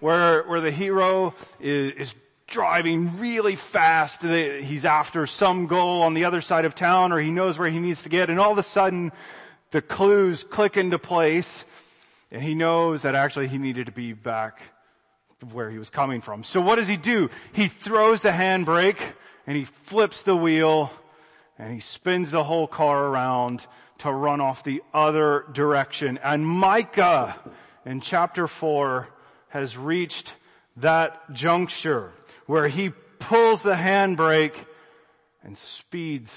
where, where the hero is, is driving really fast. He's after some goal on the other side of town or he knows where he needs to get and all of a sudden the clues click into place and he knows that actually he needed to be back where he was coming from. So what does he do? He throws the handbrake and he flips the wheel and he spins the whole car around to run off the other direction. And Micah in chapter four has reached that juncture where he pulls the handbrake and speeds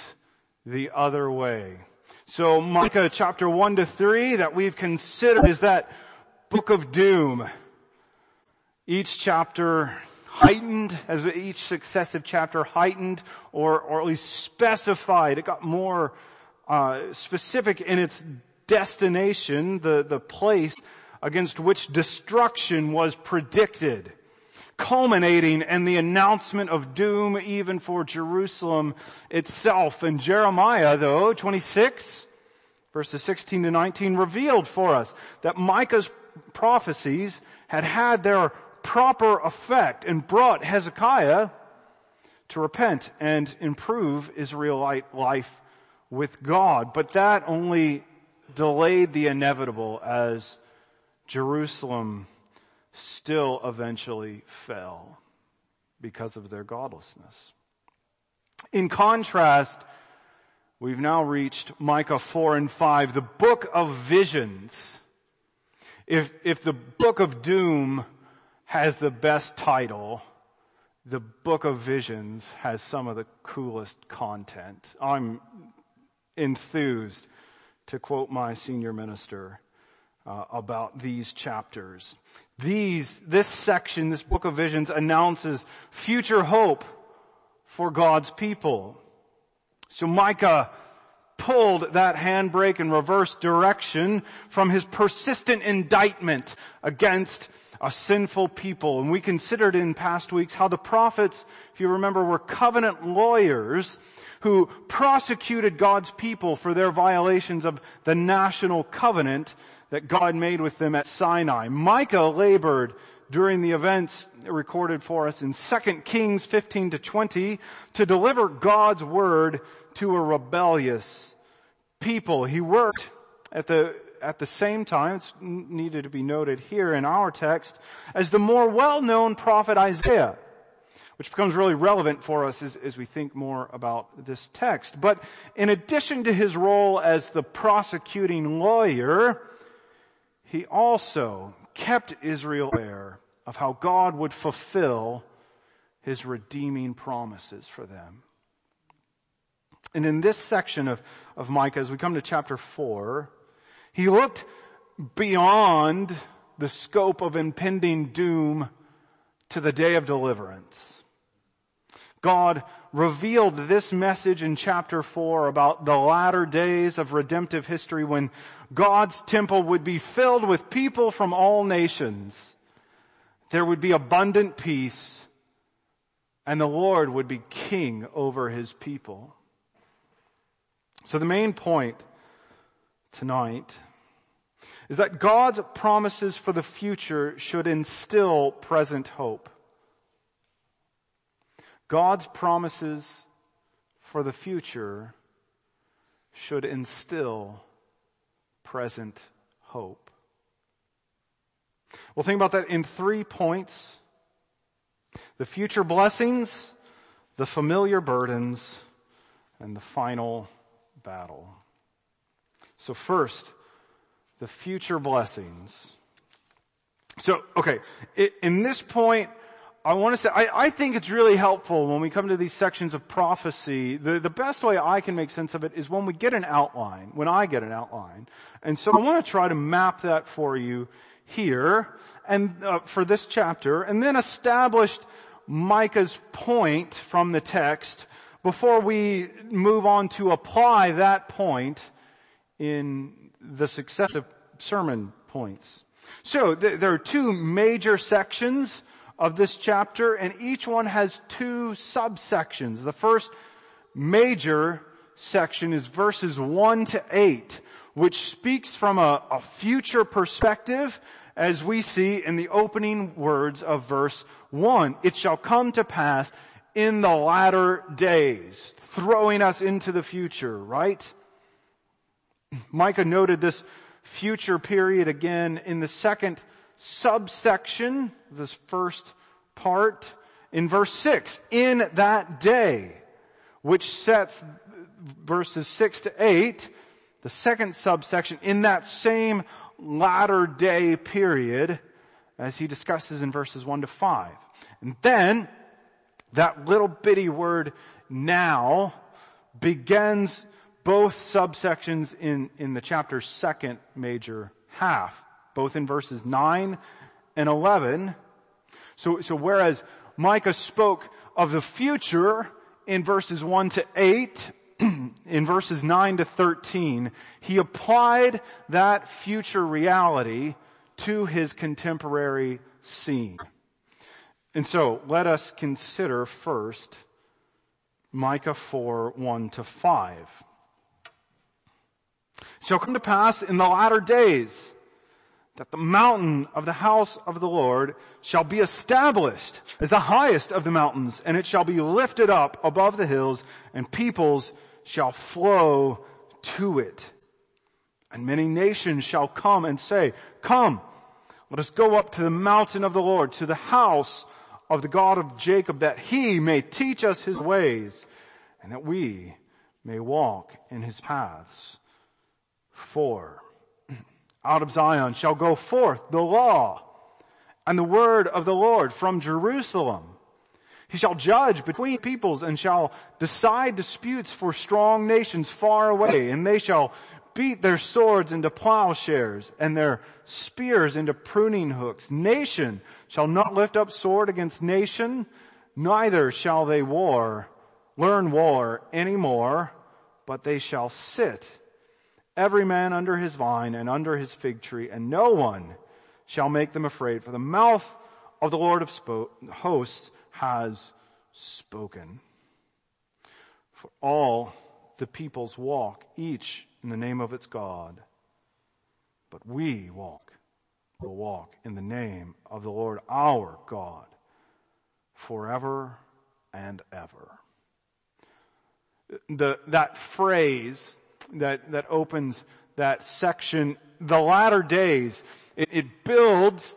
the other way. So Micah chapter 1 to 3 that we've considered is that book of doom. Each chapter heightened, as each successive chapter heightened or, or at least specified. It got more uh, specific in its destination, the, the place against which destruction was predicted culminating in the announcement of doom even for Jerusalem itself. And Jeremiah though, 26 verses 16 to 19 revealed for us that Micah's prophecies had had their proper effect and brought Hezekiah to repent and improve Israelite life with God. But that only delayed the inevitable as Jerusalem still eventually fell because of their godlessness. In contrast, we've now reached Micah 4 and 5, the book of visions. If, if the book of doom has the best title, the book of visions has some of the coolest content. I'm enthused to quote my senior minister uh, about these chapters. These, this section, this book of visions announces future hope for God's people. So Micah pulled that handbrake in reverse direction from his persistent indictment against a sinful people. And we considered in past weeks how the prophets, if you remember, were covenant lawyers who prosecuted God's people for their violations of the national covenant that God made with them at Sinai. Micah labored during the events recorded for us in 2 Kings 15 to 20 to deliver God's word to a rebellious people. He worked at the at the same time, it's needed to be noted here in our text, as the more well-known prophet Isaiah, which becomes really relevant for us as, as we think more about this text. But in addition to his role as the prosecuting lawyer, he also kept Israel aware of how God would fulfill his redeeming promises for them. And in this section of, of Micah, as we come to chapter four, he looked beyond the scope of impending doom to the day of deliverance. God revealed this message in chapter 4 about the latter days of redemptive history when God's temple would be filled with people from all nations. There would be abundant peace and the Lord would be king over his people. So the main point tonight is that God's promises for the future should instill present hope. God's promises for the future should instill present hope. We'll think about that in three points. The future blessings, the familiar burdens, and the final battle. So first, the future blessings. So, okay, in this point, I want to say, I, I, think it's really helpful when we come to these sections of prophecy. The, the best way I can make sense of it is when we get an outline, when I get an outline. And so I want to try to map that for you here and uh, for this chapter and then establish Micah's point from the text before we move on to apply that point in the successive sermon points. So th- there are two major sections of this chapter and each one has two subsections. The first major section is verses 1 to 8, which speaks from a, a future perspective as we see in the opening words of verse 1. It shall come to pass in the latter days, throwing us into the future, right? Micah noted this future period again in the second subsection, this first part, in verse 6. In that day, which sets verses 6 to 8, the second subsection, in that same latter day period, as he discusses in verses 1 to 5. And then, that little bitty word now begins both subsections in, in the chapter's second major half, both in verses 9 and 11. So, so whereas Micah spoke of the future in verses 1 to 8, in verses 9 to 13, he applied that future reality to his contemporary scene. And so let us consider first Micah 4, 1 to 5. shall come to pass in the latter days that the mountain of the house of the Lord shall be established as the highest of the mountains, and it shall be lifted up above the hills, and peoples shall flow to it. And many nations shall come and say, come, let us go up to the mountain of the Lord, to the house of the God of Jacob, that he may teach us his ways, and that we may walk in his paths. For out of Zion shall go forth the law and the word of the Lord from Jerusalem. He shall judge between peoples and shall decide disputes for strong nations far away, and they shall beat their swords into plowshares and their spears into pruning hooks. Nation shall not lift up sword against nation, neither shall they war, learn war anymore, but they shall sit every man under his vine and under his fig tree, and no one shall make them afraid, for the mouth of the Lord of spo- hosts has spoken. For all the peoples walk, each in the name of its God. But we walk, will walk in the name of the Lord our God forever and ever. The, that phrase that, that opens that section, the latter days, it, it builds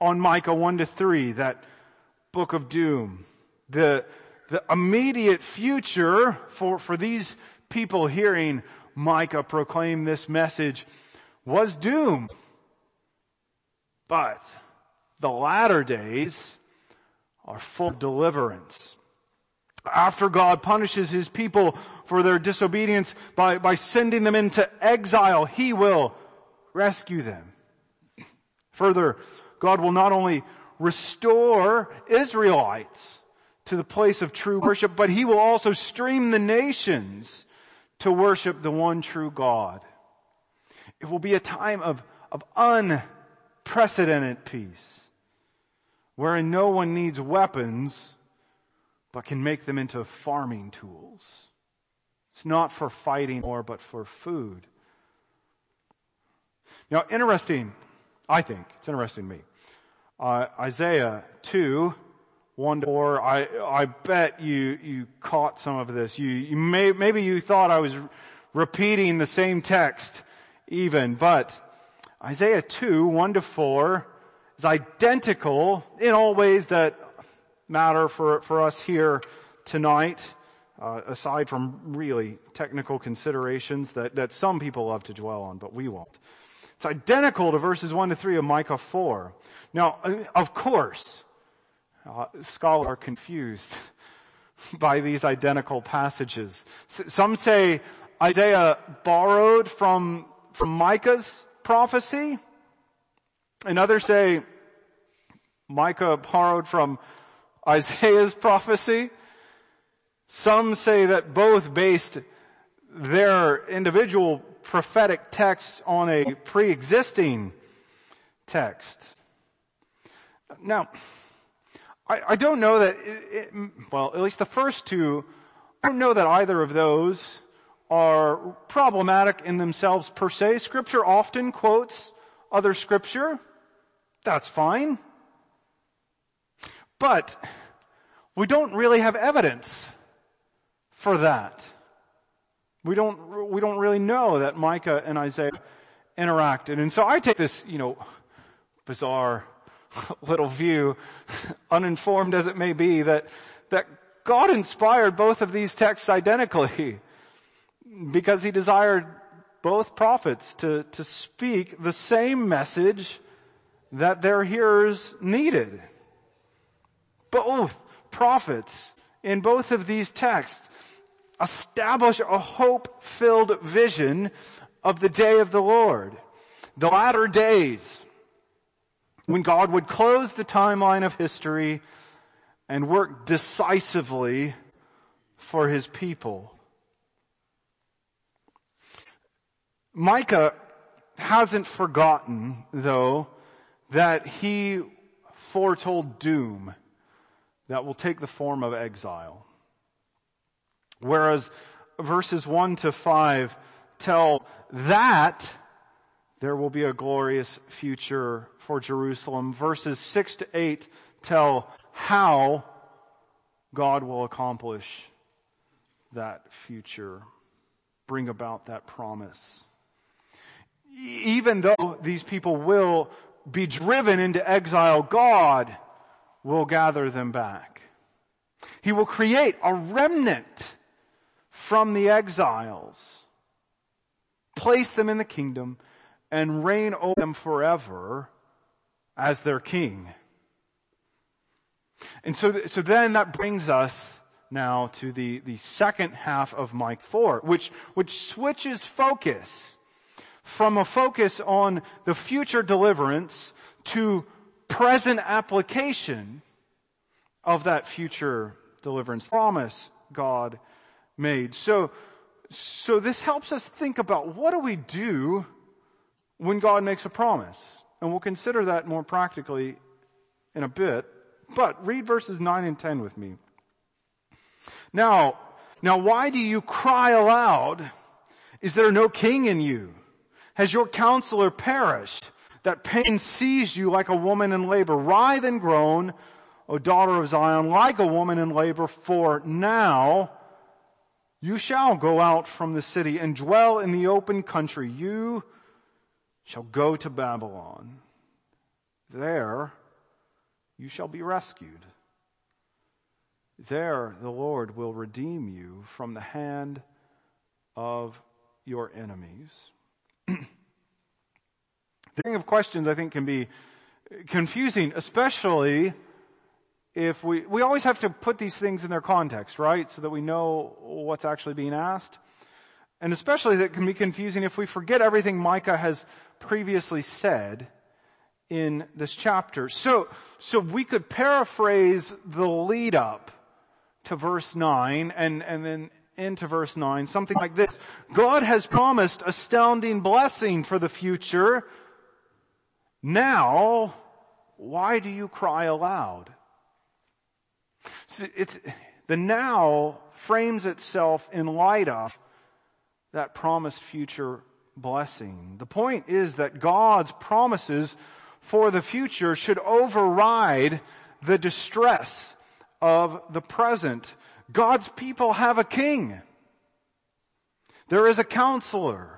on Micah 1 to 3, that book of doom. The, the immediate future for, for these people hearing Micah proclaim this message was doom. But the latter days are full of deliverance. After God punishes His people for their disobedience by, by sending them into exile, He will rescue them. Further, God will not only restore Israelites to the place of true worship, but he will also stream the nations to worship the one true God. It will be a time of, of unprecedented peace, wherein no one needs weapons, but can make them into farming tools. It's not for fighting or, but for food. Now, interesting, I think, it's interesting to me. Uh, Isaiah 2, 1 to 4, I, I bet you, you caught some of this. You, you may, maybe you thought I was repeating the same text even, but Isaiah 2, 1 to 4 is identical in all ways that matter for, for us here tonight, uh, aside from really technical considerations that, that some people love to dwell on, but we won't. It's identical to verses 1 to 3 of Micah 4. Now, uh, of course, uh, scholars are confused by these identical passages. S- some say Isaiah borrowed from, from Micah's prophecy, and others say Micah borrowed from Isaiah's prophecy. Some say that both based their individual prophetic texts on a pre-existing text. Now, I, I don't know that, it, it, well, at least the first two, I don't know that either of those are problematic in themselves per se. Scripture often quotes other scripture. That's fine. But we don't really have evidence for that. We don't, we don't really know that Micah and Isaiah interacted. And so I take this, you know, bizarre little view, uninformed as it may be, that, that God inspired both of these texts identically because he desired both prophets to, to speak the same message that their hearers needed. Both prophets in both of these texts establish a hope-filled vision of the day of the Lord. The latter days when God would close the timeline of history and work decisively for his people. Micah hasn't forgotten, though, that he foretold doom that will take the form of exile. Whereas verses 1 to 5 tell that there will be a glorious future for Jerusalem. Verses 6 to 8 tell how God will accomplish that future, bring about that promise. Even though these people will be driven into exile, God will gather them back. He will create a remnant from the exiles, place them in the kingdom, and reign over them forever as their king. And so, so then that brings us now to the, the second half of Micah 4, which, which switches focus from a focus on the future deliverance to present application of that future deliverance promise God made. So, so this helps us think about what do we do when God makes a promise? And we'll consider that more practically in a bit. But read verses 9 and 10 with me. Now, now why do you cry aloud? Is there no king in you? Has your counselor perished? That pain seized you like a woman in labor. Writhe and groan, O daughter of Zion, like a woman in labor, for now you shall go out from the city and dwell in the open country. You shall go to Babylon. There you shall be rescued. There the Lord will redeem you from the hand of your enemies. the thing of questions I think can be confusing, especially if we, we always have to put these things in their context, right? So that we know what's actually being asked. And especially that can be confusing if we forget everything Micah has previously said in this chapter. So, so we could paraphrase the lead up to verse 9 and, and then into verse 9, something like this. God has promised astounding blessing for the future. Now, why do you cry aloud? It's, the now frames itself in light of that promised future blessing. The point is that God's promises for the future should override the distress of the present. God's people have a king. There is a counselor.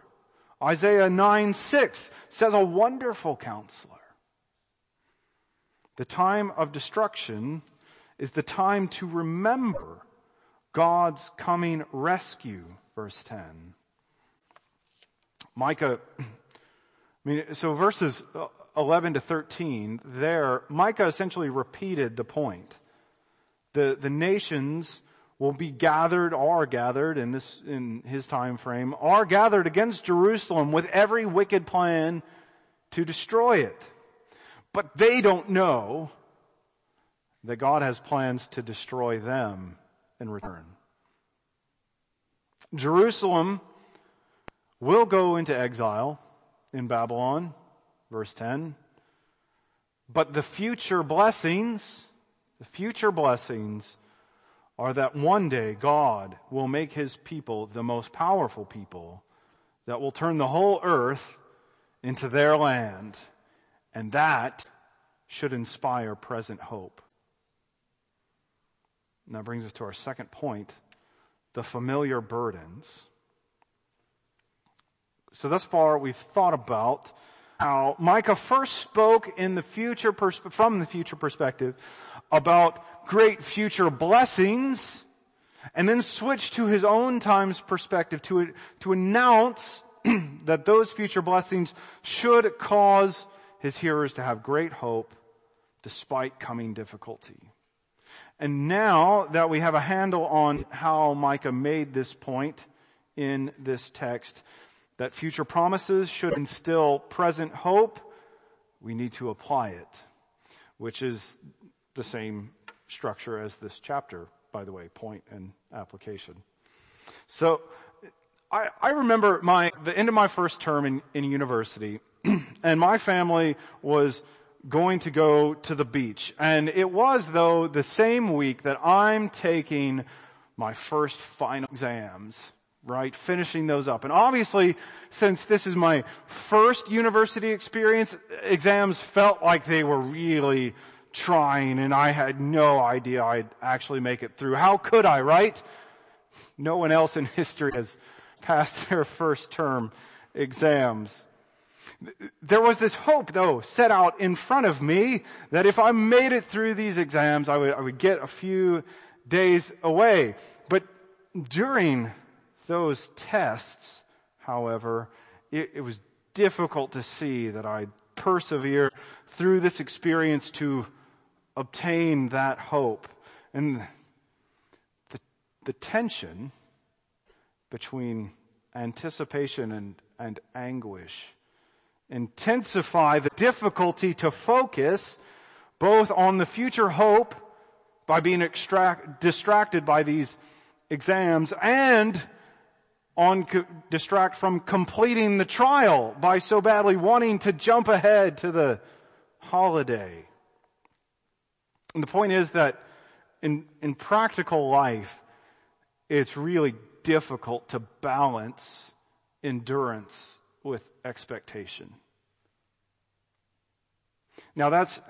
Isaiah 9 6 says a wonderful counselor. The time of destruction is the time to remember God's coming rescue, verse 10. Micah, I mean, so verses 11 to 13, there, Micah essentially repeated the point. The, the nations will be gathered, are gathered in this, in his time frame, are gathered against Jerusalem with every wicked plan to destroy it. But they don't know that God has plans to destroy them in return. Jerusalem will go into exile in Babylon, verse 10. But the future blessings, the future blessings are that one day God will make his people the most powerful people that will turn the whole earth into their land. And that should inspire present hope. And that brings us to our second point, the familiar burdens. So thus far we've thought about how Micah first spoke in the future, pers- from the future perspective about great future blessings and then switch to his own time's perspective to, to announce that those future blessings should cause his hearers to have great hope despite coming difficulty. And now that we have a handle on how Micah made this point in this text, that future promises should instill present hope, we need to apply it, which is the same structure as this chapter, by the way, point and application. So, I, I remember my, the end of my first term in, in university, and my family was going to go to the beach. And it was though the same week that I'm taking my first final exams, right? Finishing those up. And obviously, since this is my first university experience, exams felt like they were really trying and I had no idea I'd actually make it through. How could I, right? No one else in history has passed their first term exams. There was this hope though set out in front of me that if I made it through these exams, I would, I would get a few days away. But during those tests, however, it, it was difficult to see that I'd persevere through this experience to obtain that hope. And the, the tension between anticipation and, and anguish intensify the difficulty to focus both on the future hope by being extract, distracted by these exams and on co- distract from completing the trial by so badly wanting to jump ahead to the holiday. And the point is that in, in practical life, it's really difficult to balance endurance with expectation. Now that's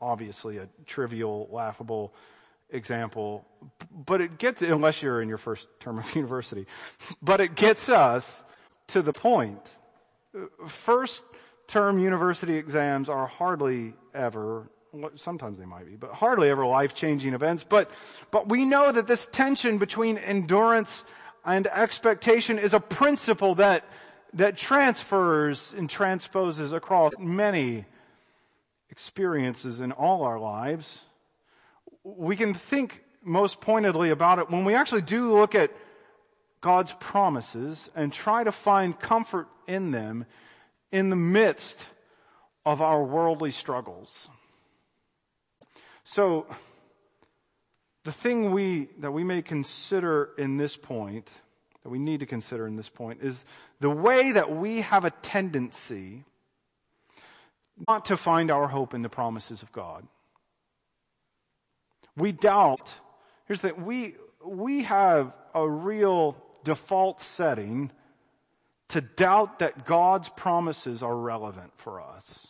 obviously a trivial, laughable example, but it gets, unless you're in your first term of university, but it gets us to the point. First term university exams are hardly ever sometimes they might be, but hardly ever life-changing events. But, but we know that this tension between endurance and expectation is a principle that, that transfers and transposes across many experiences in all our lives. We can think most pointedly about it when we actually do look at God's promises and try to find comfort in them in the midst of our worldly struggles. So, the thing we, that we may consider in this point, that we need to consider in this point, is the way that we have a tendency not to find our hope in the promises of God. We doubt, here's the thing, we, we have a real default setting to doubt that God's promises are relevant for us.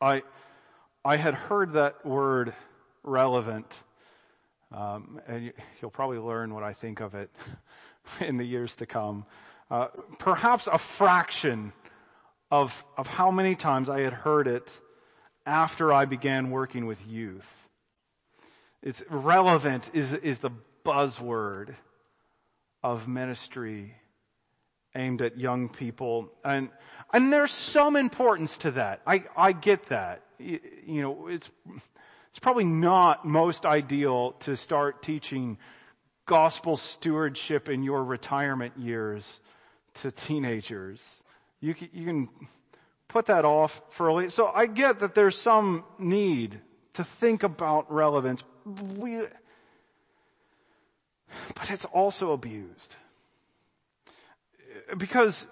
I, I had heard that word relevant, um, and you, will probably learn what I think of it in the years to come. Uh, perhaps a fraction of, of how many times I had heard it after I began working with youth. It's relevant is, is the buzzword of ministry aimed at young people. And, and there's some importance to that. I, I get that. You, you know, it's, it's probably not most ideal to start teaching gospel stewardship in your retirement years to teenagers. You can, you can put that off for a late. So I get that there's some need to think about relevance. We, but it's also abused because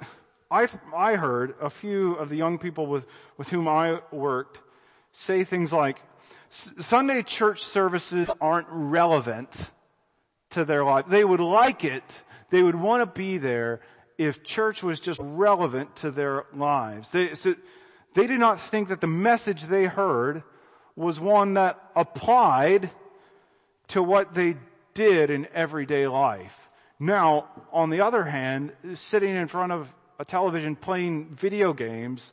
I, I heard a few of the young people with, with whom I worked say things like, Sunday church services aren't relevant to their life. They would like it. They would want to be there. if church was just relevant to their lives. They, so they did not think that the message they heard was one that applied to what they did in everyday life. Now, on the other hand, sitting in front of a television playing video games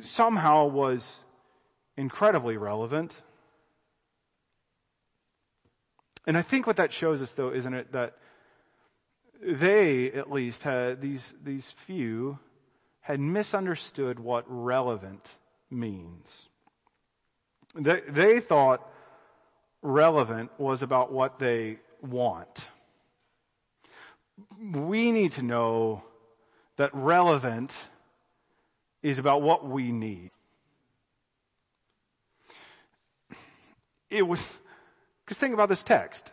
somehow was incredibly relevant. And I think what that shows us though, isn't it, that they at least had, these, these few had misunderstood what relevant means. They, they thought relevant was about what they want. We need to know that relevant is about what we need. It was, because think about this text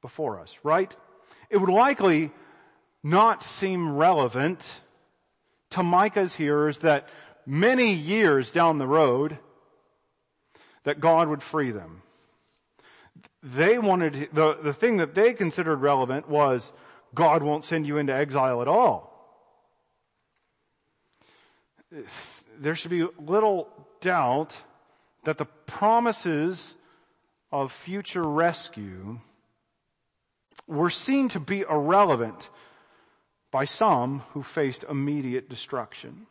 before us, right? It would likely not seem relevant to Micah's hearers that many years down the road that God would free them. They wanted, the, the thing that they considered relevant was God won't send you into exile at all. There should be little doubt that the promises of future rescue were seen to be irrelevant by some who faced immediate destruction.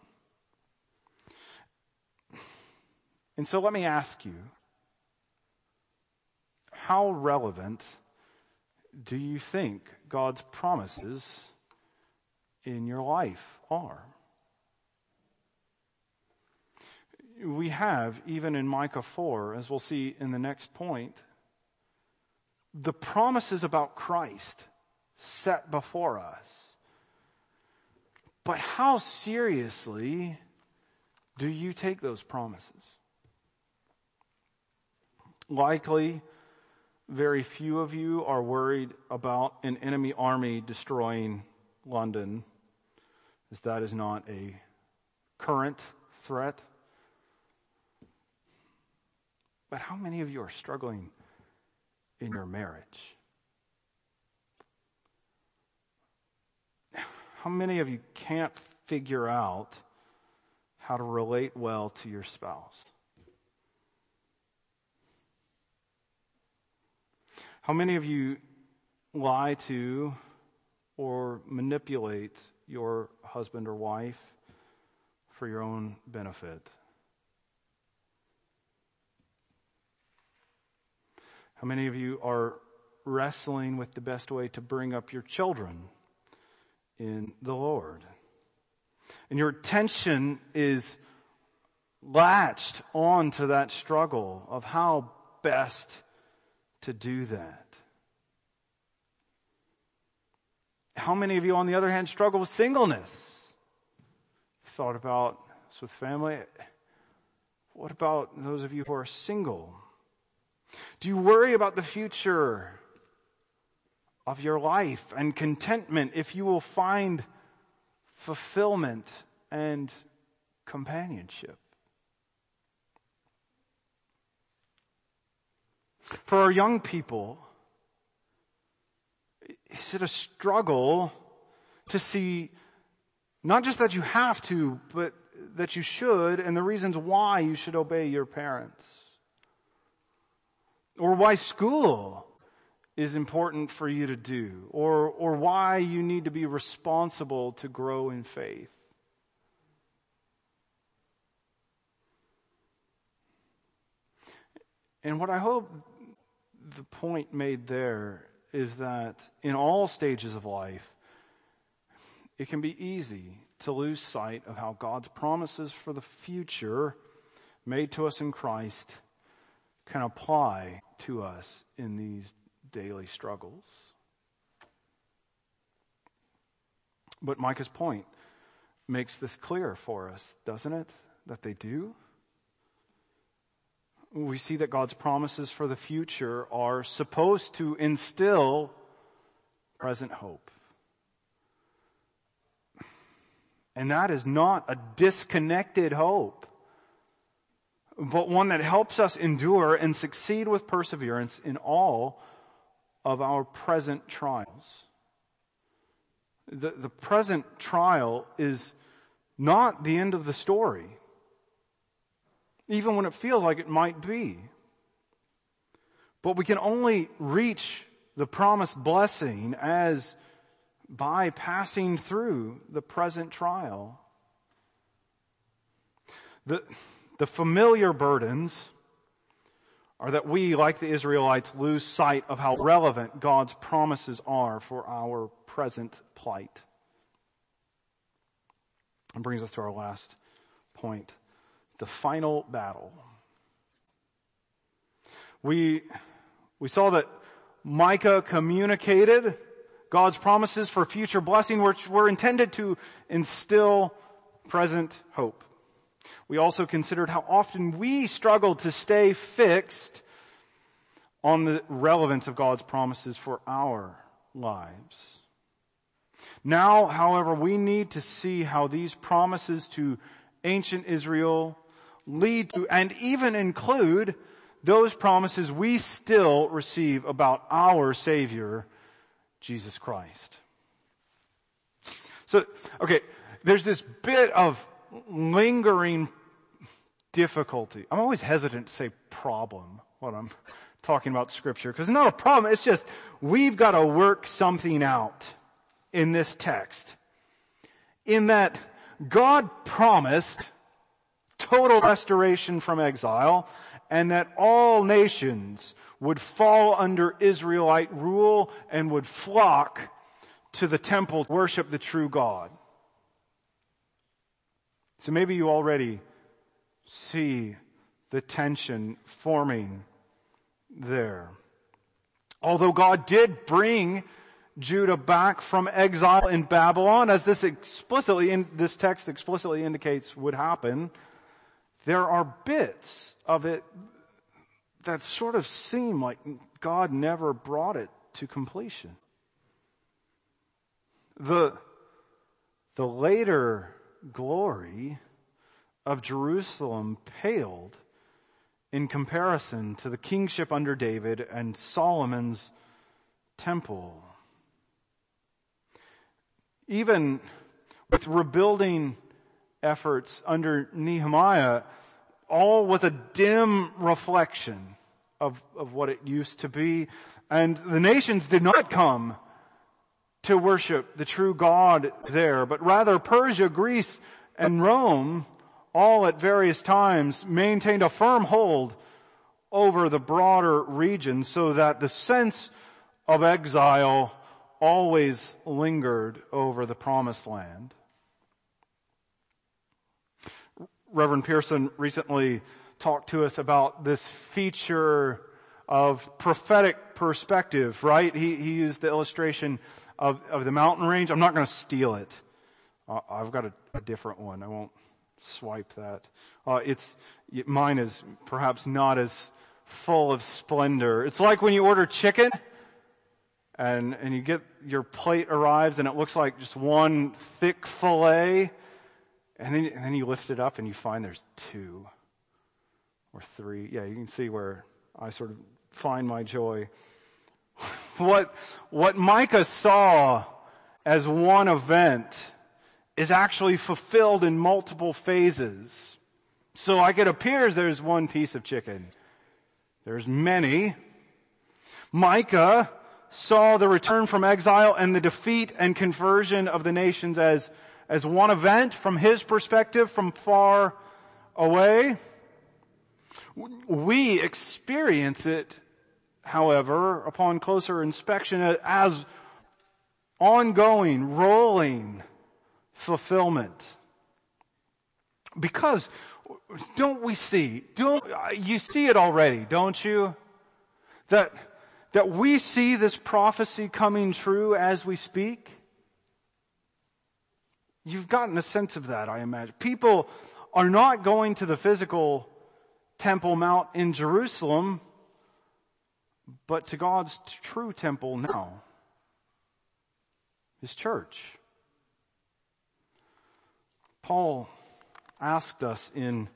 And so let me ask you, how relevant do you think God's promises in your life are? We have, even in Micah 4, as we'll see in the next point, the promises about Christ set before us. But how seriously do you take those promises? Likely, very few of you are worried about an enemy army destroying London, as that is not a current threat. But how many of you are struggling in your marriage? How many of you can't figure out how to relate well to your spouse? How many of you lie to or manipulate your husband or wife for your own benefit? How many of you are wrestling with the best way to bring up your children in the Lord? And your attention is latched on to that struggle of how best to do that. How many of you, on the other hand, struggle with singleness? Thought about this with family? What about those of you who are single? Do you worry about the future of your life and contentment if you will find fulfillment and companionship? For our young people, is it a struggle to see not just that you have to, but that you should and the reasons why you should obey your parents? or why school is important for you to do, or, or why you need to be responsible to grow in faith. And what I hope the point made there is that in all stages of life, it can be easy to lose sight of how God's promises for the future made to us in Christ can apply to us in these daily struggles. But Micah's point makes this clear for us, doesn't it? That they do. We see that God's promises for the future are supposed to instill present hope. And that is not a disconnected hope but one that helps us endure and succeed with perseverance in all of our present trials. the, the present trial is not the end of the story. Even when it feels like it might be. But we can only reach the promised blessing as by passing through the present trial. The, the familiar burdens are that we, like the Israelites, lose sight of how relevant God's promises are for our present plight. And brings us to our last point. The final battle. We, we saw that Micah communicated God's promises for future blessing, which were intended to instill present hope. We also considered how often we struggle to stay fixed on the relevance of God's promises for our lives. Now, however, we need to see how these promises to ancient Israel lead to and even include those promises we still receive about our Savior, Jesus Christ. So, okay, there's this bit of lingering difficulty. I'm always hesitant to say problem when I'm talking about scripture because it's not a problem. It's just we've got to work something out in this text in that God promised total restoration from exile and that all nations would fall under Israelite rule and would flock to the temple to worship the true God. So maybe you already see the tension forming there. Although God did bring Judah back from exile in Babylon, as this explicitly in this text explicitly indicates would happen, there are bits of it that sort of seem like God never brought it to completion. The, the later glory of Jerusalem paled in comparison to the kingship under David and Solomon's temple. Even with rebuilding efforts under Nehemiah, all was a dim reflection of, of what it used to be. And the nations did not come to worship the true God there, but rather Persia, Greece, and Rome, all at various times, maintained a firm hold over the broader region so that the sense of exile always lingered over the promised land. Reverend Pearson recently talked to us about this feature of prophetic perspective, right? He, he used the illustration of, of the mountain range. I'm not going to steal it. Uh, I've got a, a, different one. I won't swipe that. Uh, it's, mine is perhaps not as full of splendor. It's like when you order chicken and, and you get your plate arrives and it looks like just one thick fillet and then, and then you lift it up and you find there's two or three. Yeah, you can see where I sort of find my joy. what, what Micah saw as one event is actually fulfilled in multiple phases. So like it appears there's one piece of chicken. There's many. Micah saw the return from exile and the defeat and conversion of the nations as, as one event from his perspective from far away. We experience it however, upon closer inspection as ongoing, rolling fulfillment. Because don't we see, don't, you see it already, don't you? That, that we see this prophecy coming true as we speak? You've gotten a sense of that, I imagine. People are not going to the physical Temple Mount in Jerusalem but to God's true temple now, His church. Paul asked us in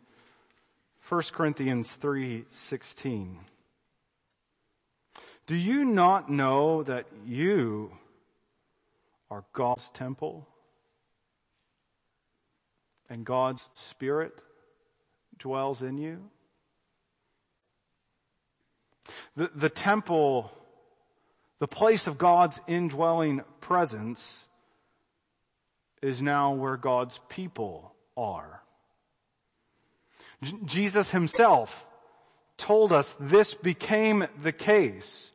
1 Corinthians 3:16 Do you not know that you are God's temple and God's Spirit dwells in you? The, the temple, the place of God's indwelling presence is now where God's people are. J- Jesus himself told us this became the case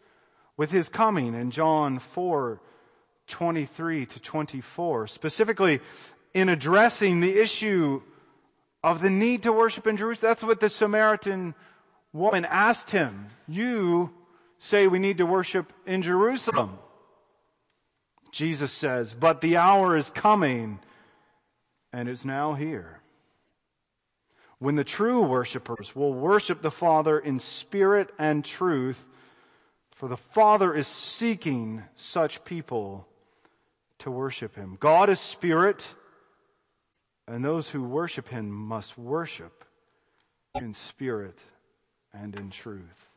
with his coming in John 4, 23 to 24. Specifically, in addressing the issue of the need to worship in Jerusalem. That's what the Samaritan woman asked him. You say we need to worship in Jerusalem. Jesus says, but the hour is coming and is now here when the true worshipers will worship the Father in spirit and truth, for the Father is seeking such people to worship Him. God is spirit, and those who worship Him must worship in spirit and in truth.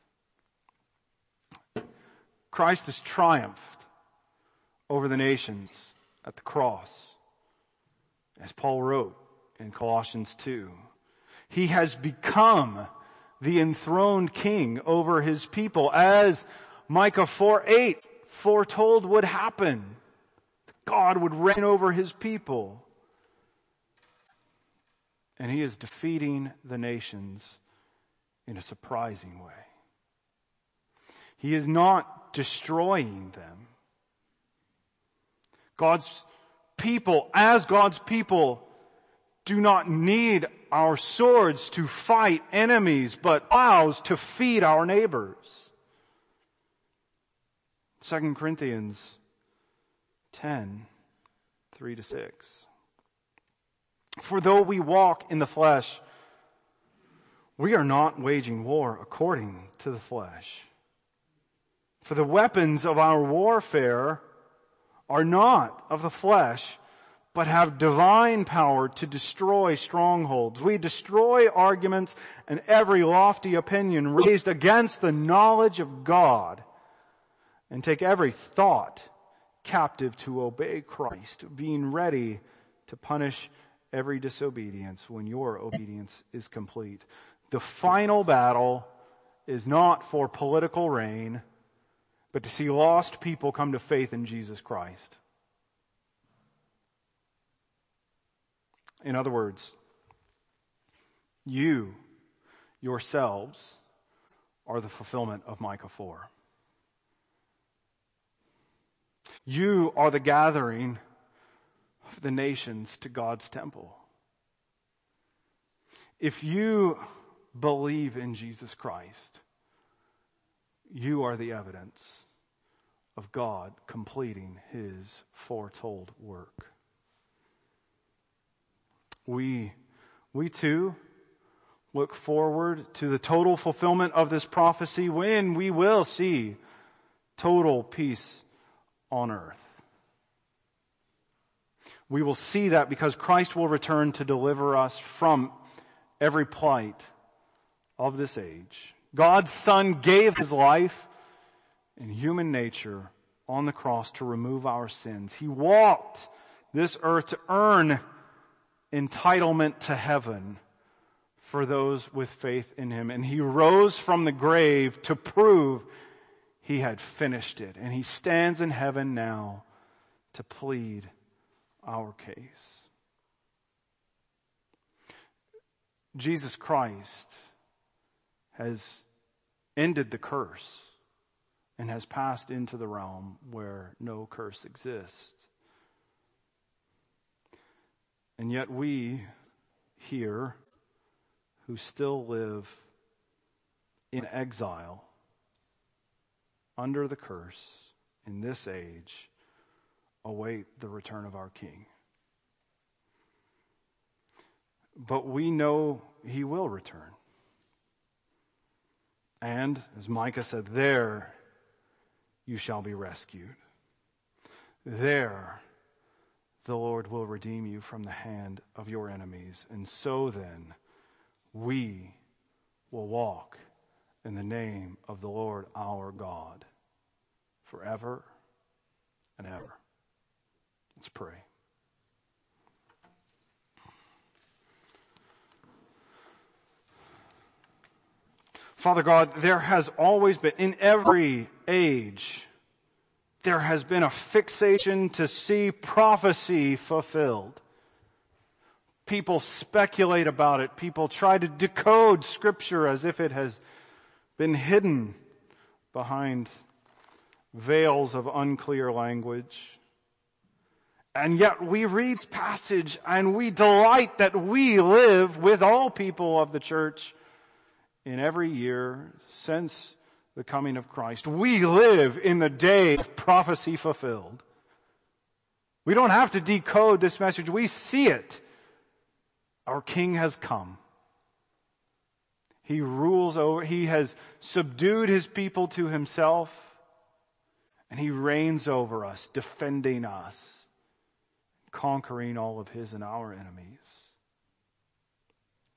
Christ has triumphed over the nations at the cross, as Paul wrote in Colossians 2. He has become the enthroned king over his people as Micah 4 8 foretold would happen. God would reign over his people. And he is defeating the nations in a surprising way. He is not destroying them. God's people, as God's people, do not need our swords to fight enemies, but plows to feed our neighbors. 2 Corinthians 10, 3 to 6. For though we walk in the flesh, we are not waging war according to the flesh. For the weapons of our warfare are not of the flesh, but have divine power to destroy strongholds. We destroy arguments and every lofty opinion raised against the knowledge of God and take every thought captive to obey Christ, being ready to punish every disobedience when your obedience is complete. The final battle is not for political reign, but to see lost people come to faith in Jesus Christ. In other words, you yourselves are the fulfillment of Micah 4. You are the gathering of the nations to God's temple. If you believe in Jesus Christ, you are the evidence of God completing his foretold work. We, we too look forward to the total fulfillment of this prophecy when we will see total peace on earth. We will see that because Christ will return to deliver us from every plight of this age. God's Son gave His life in human nature on the cross to remove our sins. He walked this earth to earn entitlement to heaven for those with faith in Him. And He rose from the grave to prove He had finished it. And He stands in heaven now to plead our case. Jesus Christ has ended the curse and has passed into the realm where no curse exists. And yet we here who still live in exile under the curse in this age await the return of our King. But we know he will return. And as Micah said, there you shall be rescued. There the Lord will redeem you from the hand of your enemies. And so then we will walk in the name of the Lord our God forever and ever. Let's pray. Father God, there has always been, in every age, there has been a fixation to see prophecy fulfilled. People speculate about it. People try to decode scripture as if it has been hidden behind veils of unclear language. And yet we read passage and we delight that we live with all people of the church in every year since the coming of Christ. We live in the day of prophecy fulfilled. We don't have to decode this message. We see it. Our King has come. He rules over, He has subdued His people to Himself, and He reigns over us, defending us, conquering all of His and our enemies.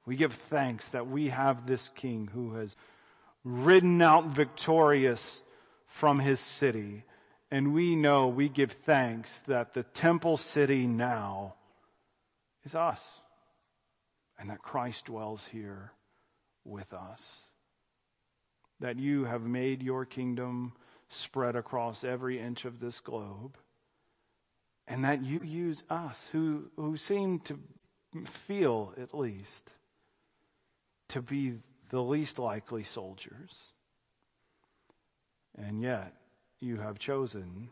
We give thanks that we have this king who has ridden out victorious from his city. And we know we give thanks that the temple city now is us and that Christ dwells here with us. That you have made your kingdom spread across every inch of this globe and that you use us who, who seem to feel at least to be the least likely soldiers. And yet, you have chosen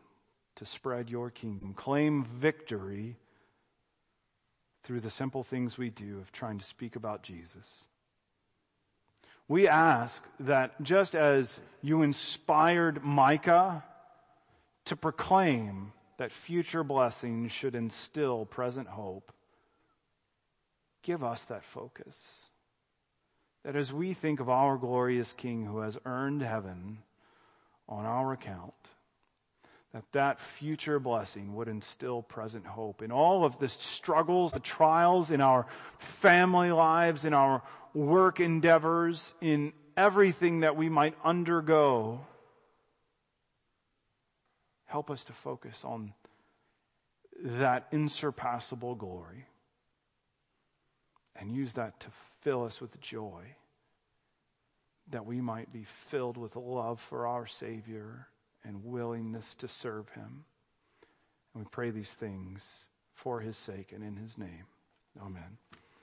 to spread your kingdom, claim victory through the simple things we do of trying to speak about Jesus. We ask that just as you inspired Micah to proclaim that future blessings should instill present hope, give us that focus. That as we think of our glorious King who has earned heaven on our account, that that future blessing would instill present hope in all of the struggles, the trials in our family lives, in our work endeavors, in everything that we might undergo. Help us to focus on that insurpassable glory and use that to fill us with joy, that we might be filled with love for our Savior and willingness to serve Him. And we pray these things for His sake and in His name. Amen.